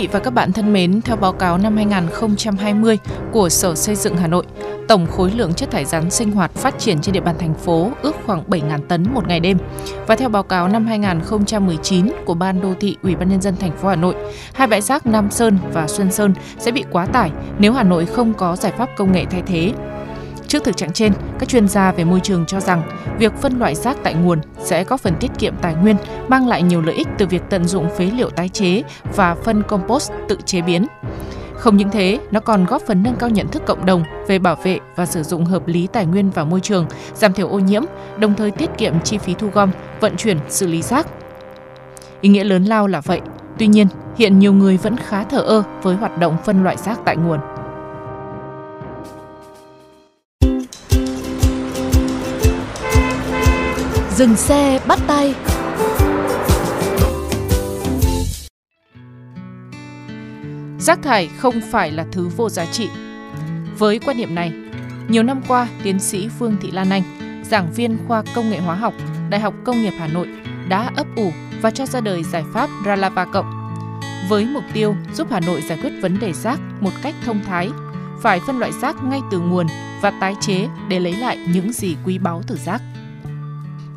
vị và các bạn thân mến, theo báo cáo năm 2020 của Sở Xây dựng Hà Nội, tổng khối lượng chất thải rắn sinh hoạt phát triển trên địa bàn thành phố ước khoảng 7.000 tấn một ngày đêm. Và theo báo cáo năm 2019 của Ban Đô thị Ủy ban nhân dân thành phố Hà Nội, hai bãi rác Nam Sơn và Xuân Sơn sẽ bị quá tải nếu Hà Nội không có giải pháp công nghệ thay thế. Trước thực trạng trên, các chuyên gia về môi trường cho rằng việc phân loại rác tại nguồn sẽ có phần tiết kiệm tài nguyên, mang lại nhiều lợi ích từ việc tận dụng phế liệu tái chế và phân compost tự chế biến. Không những thế, nó còn góp phần nâng cao nhận thức cộng đồng về bảo vệ và sử dụng hợp lý tài nguyên và môi trường, giảm thiểu ô nhiễm, đồng thời tiết kiệm chi phí thu gom, vận chuyển, xử lý rác. Ý nghĩa lớn lao là vậy. Tuy nhiên, hiện nhiều người vẫn khá thờ ơ với hoạt động phân loại rác tại nguồn. Dừng xe bắt tay Rác thải không phải là thứ vô giá trị. Với quan niệm này, nhiều năm qua, tiến sĩ Phương Thị Lan Anh, giảng viên khoa công nghệ hóa học, Đại học Công nghiệp Hà Nội đã ấp ủ và cho ra đời giải pháp Ralava Cộng với mục tiêu giúp Hà Nội giải quyết vấn đề rác một cách thông thái, phải phân loại rác ngay từ nguồn và tái chế để lấy lại những gì quý báu từ rác.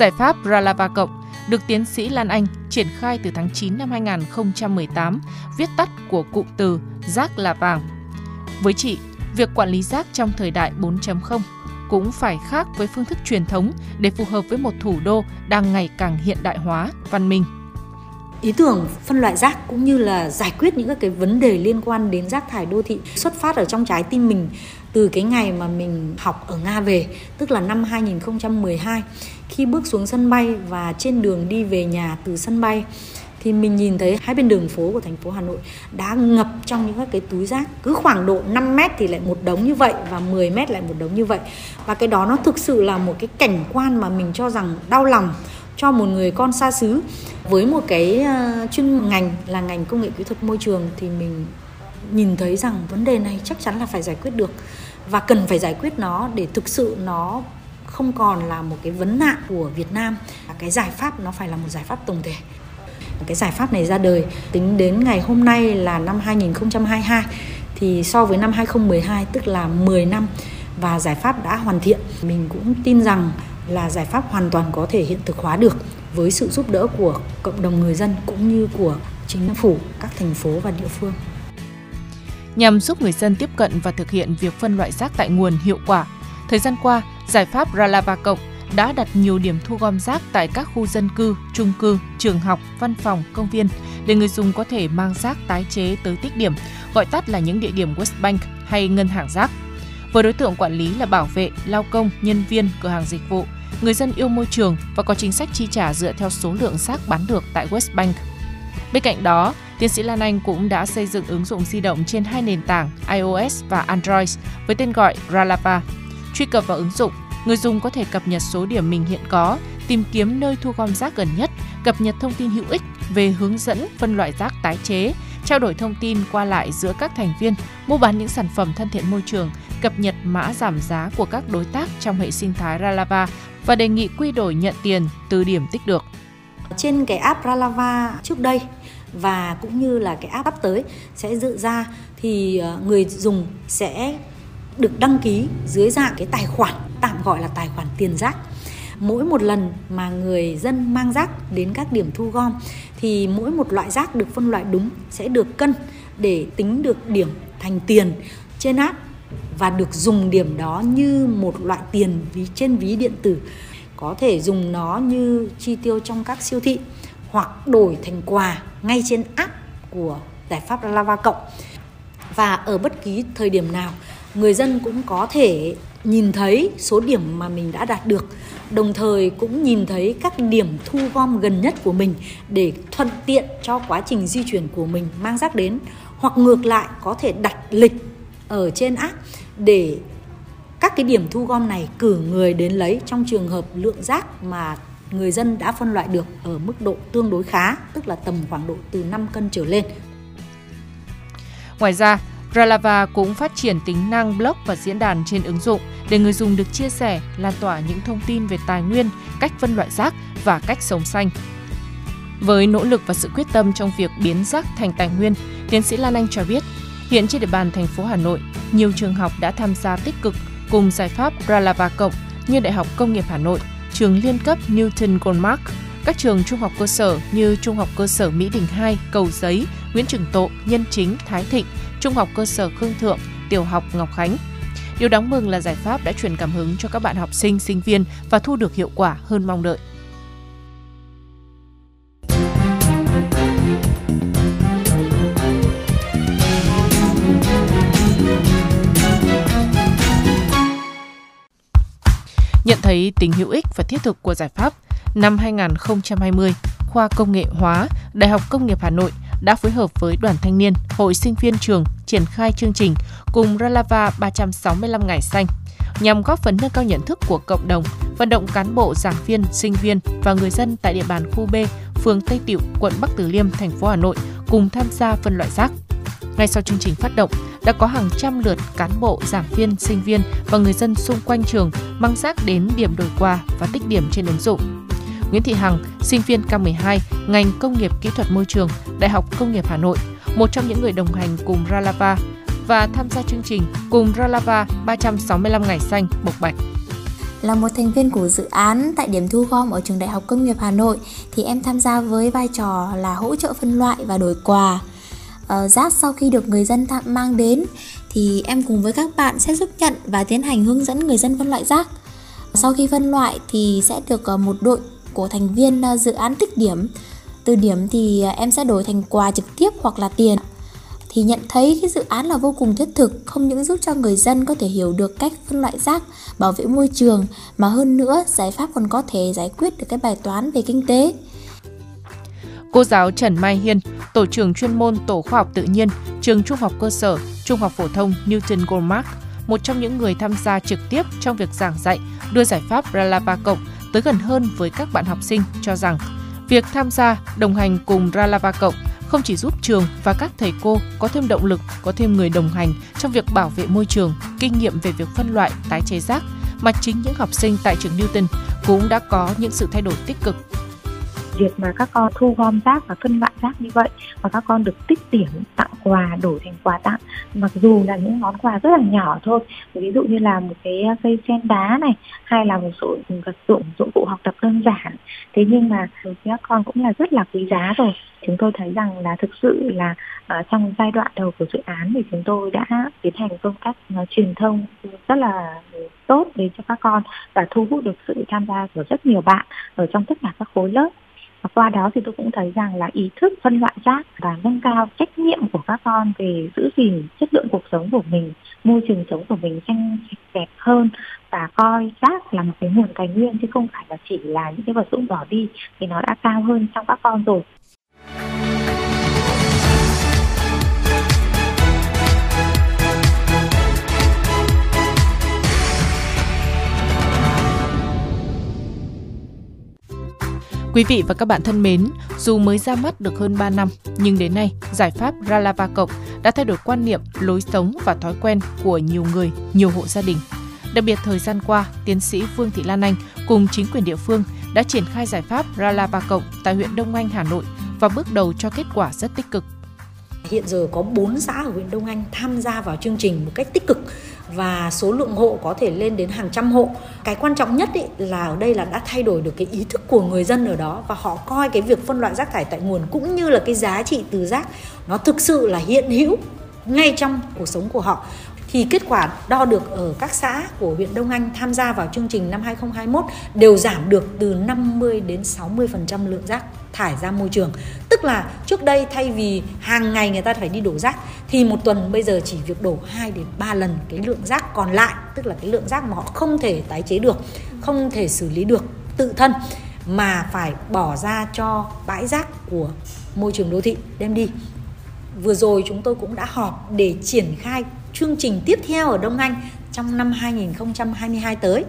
Giải pháp Ralava Cộng được tiến sĩ Lan Anh triển khai từ tháng 9 năm 2018, viết tắt của cụm từ rác là vàng. Với chị, việc quản lý rác trong thời đại 4.0 cũng phải khác với phương thức truyền thống để phù hợp với một thủ đô đang ngày càng hiện đại hóa, văn minh. ý tưởng phân loại rác cũng như là giải quyết những cái vấn đề liên quan đến rác thải đô thị xuất phát ở trong trái tim mình từ cái ngày mà mình học ở Nga về, tức là năm 2012 khi bước xuống sân bay và trên đường đi về nhà từ sân bay, thì mình nhìn thấy hai bên đường phố của thành phố Hà Nội đã ngập trong những các cái túi rác. Cứ khoảng độ 5 mét thì lại một đống như vậy và 10 mét lại một đống như vậy. Và cái đó nó thực sự là một cái cảnh quan mà mình cho rằng đau lòng cho một người con xa xứ. Với một cái ờ, chuyên ngành là ngành công nghệ kỹ thuật môi trường thì mình nhìn thấy rằng vấn đề này chắc chắn là phải giải quyết được và cần phải giải quyết nó để thực sự nó không còn là một cái vấn nạn của Việt Nam. Cái giải pháp nó phải là một giải pháp tổng thể. Cái giải pháp này ra đời tính đến ngày hôm nay là năm 2022 thì so với năm 2012 tức là 10 năm và giải pháp đã hoàn thiện. Mình cũng tin rằng là giải pháp hoàn toàn có thể hiện thực hóa được với sự giúp đỡ của cộng đồng người dân cũng như của chính phủ, các thành phố và địa phương. Nhằm giúp người dân tiếp cận và thực hiện việc phân loại rác tại nguồn hiệu quả. Thời gian qua, giải pháp Ralava Cộng đã đặt nhiều điểm thu gom rác tại các khu dân cư, trung cư, trường học, văn phòng, công viên để người dùng có thể mang rác tái chế tới tích điểm, gọi tắt là những địa điểm West Bank hay ngân hàng rác. Với đối tượng quản lý là bảo vệ, lao công, nhân viên, cửa hàng dịch vụ, người dân yêu môi trường và có chính sách chi trả dựa theo số lượng rác bán được tại West Bank. Bên cạnh đó, tiến sĩ Lan Anh cũng đã xây dựng ứng dụng di động trên hai nền tảng iOS và Android với tên gọi Ralava. Truy cập vào ứng dụng, người dùng có thể cập nhật số điểm mình hiện có, tìm kiếm nơi thu gom rác gần nhất, cập nhật thông tin hữu ích về hướng dẫn phân loại rác tái chế, trao đổi thông tin qua lại giữa các thành viên, mua bán những sản phẩm thân thiện môi trường, cập nhật mã giảm giá của các đối tác trong hệ sinh thái Ralava và đề nghị quy đổi nhận tiền từ điểm tích được. trên cái app Ralava trước đây và cũng như là cái app sắp tới sẽ dự ra thì ờ, người dùng sẽ được đăng ký dưới dạng cái tài khoản, tạm gọi là tài khoản tiền rác. Mỗi một lần mà người dân mang rác đến các điểm thu gom thì mỗi một loại rác được phân loại đúng sẽ được cân để tính được điểm thành tiền trên app và được dùng điểm đó như một loại tiền ví, trên ví điện tử. Có thể dùng nó như chi tiêu trong các siêu thị hoặc đổi thành quà ngay trên app của giải pháp Lava Cộng. Và ở bất kỳ thời điểm nào người dân cũng có thể nhìn thấy số điểm mà mình đã đạt được đồng thời cũng nhìn thấy các điểm thu gom gần nhất của mình để thuận tiện cho quá trình di chuyển của mình mang rác đến hoặc ngược lại có thể đặt lịch ở trên app để các cái điểm thu gom này cử người đến lấy trong trường hợp lượng rác mà người dân đã phân loại được ở mức độ tương đối khá, tức là tầm khoảng độ từ 5 cân trở lên. Ngoài ra, Ralava cũng phát triển tính năng blog và diễn đàn trên ứng dụng để người dùng được chia sẻ, lan tỏa những thông tin về tài nguyên, cách phân loại rác và cách sống xanh. Với nỗ lực và sự quyết tâm trong việc biến rác thành tài nguyên, tiến sĩ Lan Anh cho biết, hiện trên địa bàn thành phố Hà Nội, nhiều trường học đã tham gia tích cực cùng giải pháp Ralava Cộng như Đại học Công nghiệp Hà Nội, trường liên cấp Newton Goldmark, các trường trung học cơ sở như Trung học cơ sở Mỹ Đình 2, Cầu Giấy, Nguyễn Trường Tộ, Nhân Chính, Thái Thịnh, Trung học cơ sở Khương Thượng, Tiểu học Ngọc Khánh. Điều đáng mừng là giải pháp đã truyền cảm hứng cho các bạn học sinh, sinh viên và thu được hiệu quả hơn mong đợi. Nhận thấy tính hữu ích và thiết thực của giải pháp, năm 2020, khoa Công nghệ hóa, Đại học Công nghiệp Hà Nội đã phối hợp với Đoàn Thanh niên, Hội sinh viên trường triển khai chương trình cùng Ralava 365 ngày xanh nhằm góp phần nâng cao nhận thức của cộng đồng, vận động cán bộ, giảng viên, sinh viên và người dân tại địa bàn khu B, phường Tây Tiệu, quận Bắc Từ Liêm, thành phố Hà Nội cùng tham gia phân loại rác. Ngay sau chương trình phát động, đã có hàng trăm lượt cán bộ, giảng viên, sinh viên và người dân xung quanh trường mang rác đến điểm đổi quà và tích điểm trên ứng dụng. Nguyễn Thị Hằng, sinh viên K12, ngành công nghiệp kỹ thuật môi trường, Đại học Công nghiệp Hà Nội, một trong những người đồng hành cùng Ralava và tham gia chương trình cùng Ralava 365 ngày xanh Bộc Bạch. Là một thành viên của dự án tại điểm thu gom ở trường Đại học Công nghiệp Hà Nội thì em tham gia với vai trò là hỗ trợ phân loại và đổi quà. Ờ, rác sau khi được người dân tạm mang đến thì em cùng với các bạn sẽ giúp nhận và tiến hành hướng dẫn người dân phân loại rác. Sau khi phân loại thì sẽ được ờ, một đội của thành viên à, dự án tích điểm. Từ điểm thì à, em sẽ đổi thành quà trực tiếp hoặc là tiền thì nhận thấy cái dự án là vô cùng thiết thực không những giúp cho người dân có thể hiểu được cách phân loại rác bảo vệ môi trường mà hơn nữa giải pháp còn có thể giải quyết được cái bài toán về kinh tế Cô giáo Trần Mai Hiên, tổ trưởng chuyên môn Tổ khoa học tự nhiên, trường Trung học cơ sở, Trung học phổ thông Newton Goldmark, một trong những người tham gia trực tiếp trong việc giảng dạy, đưa giải pháp Ralava Cộng tới gần hơn với các bạn học sinh cho rằng việc tham gia đồng hành cùng Ralava Cộng không chỉ giúp trường và các thầy cô có thêm động lực, có thêm người đồng hành trong việc bảo vệ môi trường, kinh nghiệm về việc phân loại, tái chế rác, mà chính những học sinh tại trường Newton cũng đã có những sự thay đổi tích cực việc mà các con thu gom rác và phân loại rác như vậy và các con được tích điểm tặng quà đổi thành quà tặng mặc dù là những món quà rất là nhỏ thôi. Ví dụ như là một cái à, cây sen đá này hay là một số vật dụng dụng cụ học tập đơn giản. Thế nhưng mà đối với các con cũng là rất là quý giá rồi. Chúng tôi thấy rằng là thực sự là uh, trong giai đoạn đầu của dự án thì chúng tôi đã tiến hành công tác uh, truyền thông rất là tốt đến cho các con và thu hút được sự tham gia của rất nhiều bạn ở trong tất cả các khối lớp qua đó thì tôi cũng thấy rằng là ý thức phân loại rác và nâng cao trách nhiệm của các con về giữ gìn chất lượng cuộc sống của mình, môi trường sống của mình xanh sạch đẹp hơn và coi rác là một cái nguồn tài nguyên chứ không phải là chỉ là những cái vật dụng bỏ đi thì nó đã cao hơn trong các con rồi. Quý vị và các bạn thân mến, dù mới ra mắt được hơn 3 năm, nhưng đến nay, giải pháp Ralava Cộng đã thay đổi quan niệm, lối sống và thói quen của nhiều người, nhiều hộ gia đình. Đặc biệt thời gian qua, tiến sĩ Vương Thị Lan Anh cùng chính quyền địa phương đã triển khai giải pháp Ralava Cộng tại huyện Đông Anh, Hà Nội và bước đầu cho kết quả rất tích cực. Hiện giờ có 4 xã ở huyện Đông Anh tham gia vào chương trình một cách tích cực và số lượng hộ có thể lên đến hàng trăm hộ. Cái quan trọng nhất ý, là ở đây là đã thay đổi được cái ý thức của người dân ở đó và họ coi cái việc phân loại rác thải tại nguồn cũng như là cái giá trị từ rác nó thực sự là hiện hữu ngay trong cuộc sống của họ thì kết quả đo được ở các xã của huyện Đông Anh tham gia vào chương trình năm 2021 đều giảm được từ 50 đến 60% lượng rác thải ra môi trường. Tức là trước đây thay vì hàng ngày người ta phải đi đổ rác, thì một tuần bây giờ chỉ việc đổ 2 đến 3 lần cái lượng rác còn lại, tức là cái lượng rác mà họ không thể tái chế được, không thể xử lý được tự thân, mà phải bỏ ra cho bãi rác của môi trường đô thị đem đi. Vừa rồi chúng tôi cũng đã họp để triển khai chương trình tiếp theo ở Đông Anh trong năm 2022 tới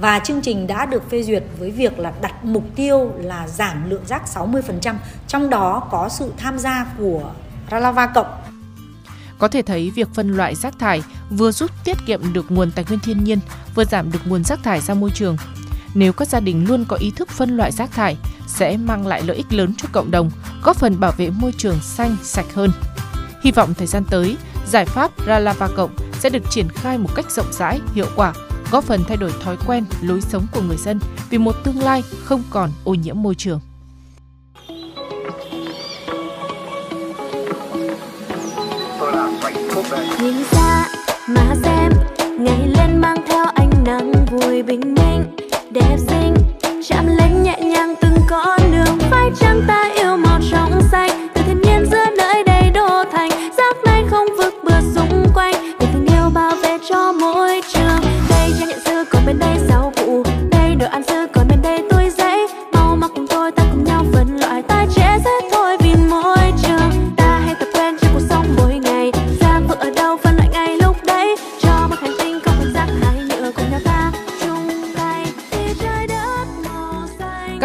và chương trình đã được phê duyệt với việc là đặt mục tiêu là giảm lượng rác 60%, trong đó có sự tham gia của Ralava Cộng. Có thể thấy việc phân loại rác thải vừa giúp tiết kiệm được nguồn tài nguyên thiên nhiên, vừa giảm được nguồn rác thải ra môi trường. Nếu các gia đình luôn có ý thức phân loại rác thải, sẽ mang lại lợi ích lớn cho cộng đồng, góp phần bảo vệ môi trường xanh, sạch hơn. Hy vọng thời gian tới, giải pháp Ralava Cộng sẽ được triển khai một cách rộng rãi, hiệu quả, góp phần thay đổi thói quen, lối sống của người dân vì một tương lai không còn ô nhiễm môi trường. Nhìn xa mà xem, ngày lên mang theo ánh nắng vui bình minh,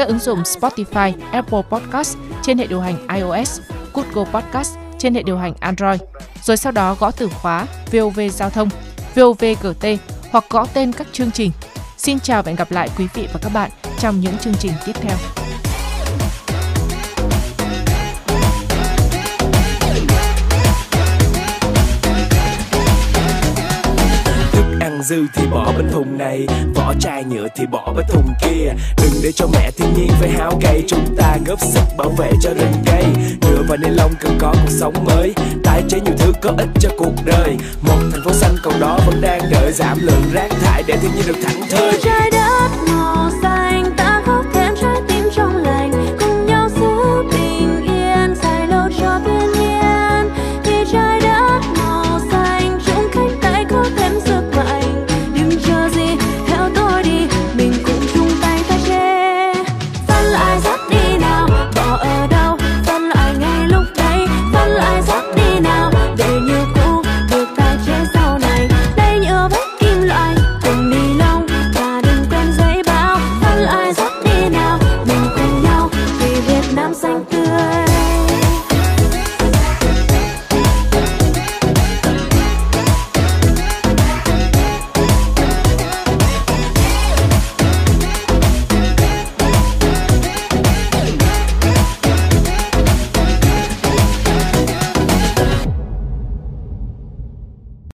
các ứng dụng Spotify, Apple Podcast trên hệ điều hành iOS, Google Podcast trên hệ điều hành Android. Rồi sau đó gõ từ khóa VOV Giao thông, VOVGT hoặc gõ tên các chương trình. Xin chào và hẹn gặp lại quý vị và các bạn trong những chương trình tiếp theo. Thức dư thì bỏ bên thùng này. Vỏ chai nhựa thì bỏ bên thùng kia. Đừng để cho mẹ thiên nhiên phải háo gây. chúng ta góp sức bảo vệ cho rừng cây. Nhựa và ni lông cần có cuộc sống mới. Tái chế nhiều thứ có ích cho cuộc đời. Một thành phố xanh còn đó vẫn đang đợi. Giảm lượng rác thải để thiên nhiên được thảnh thơi. Trái đất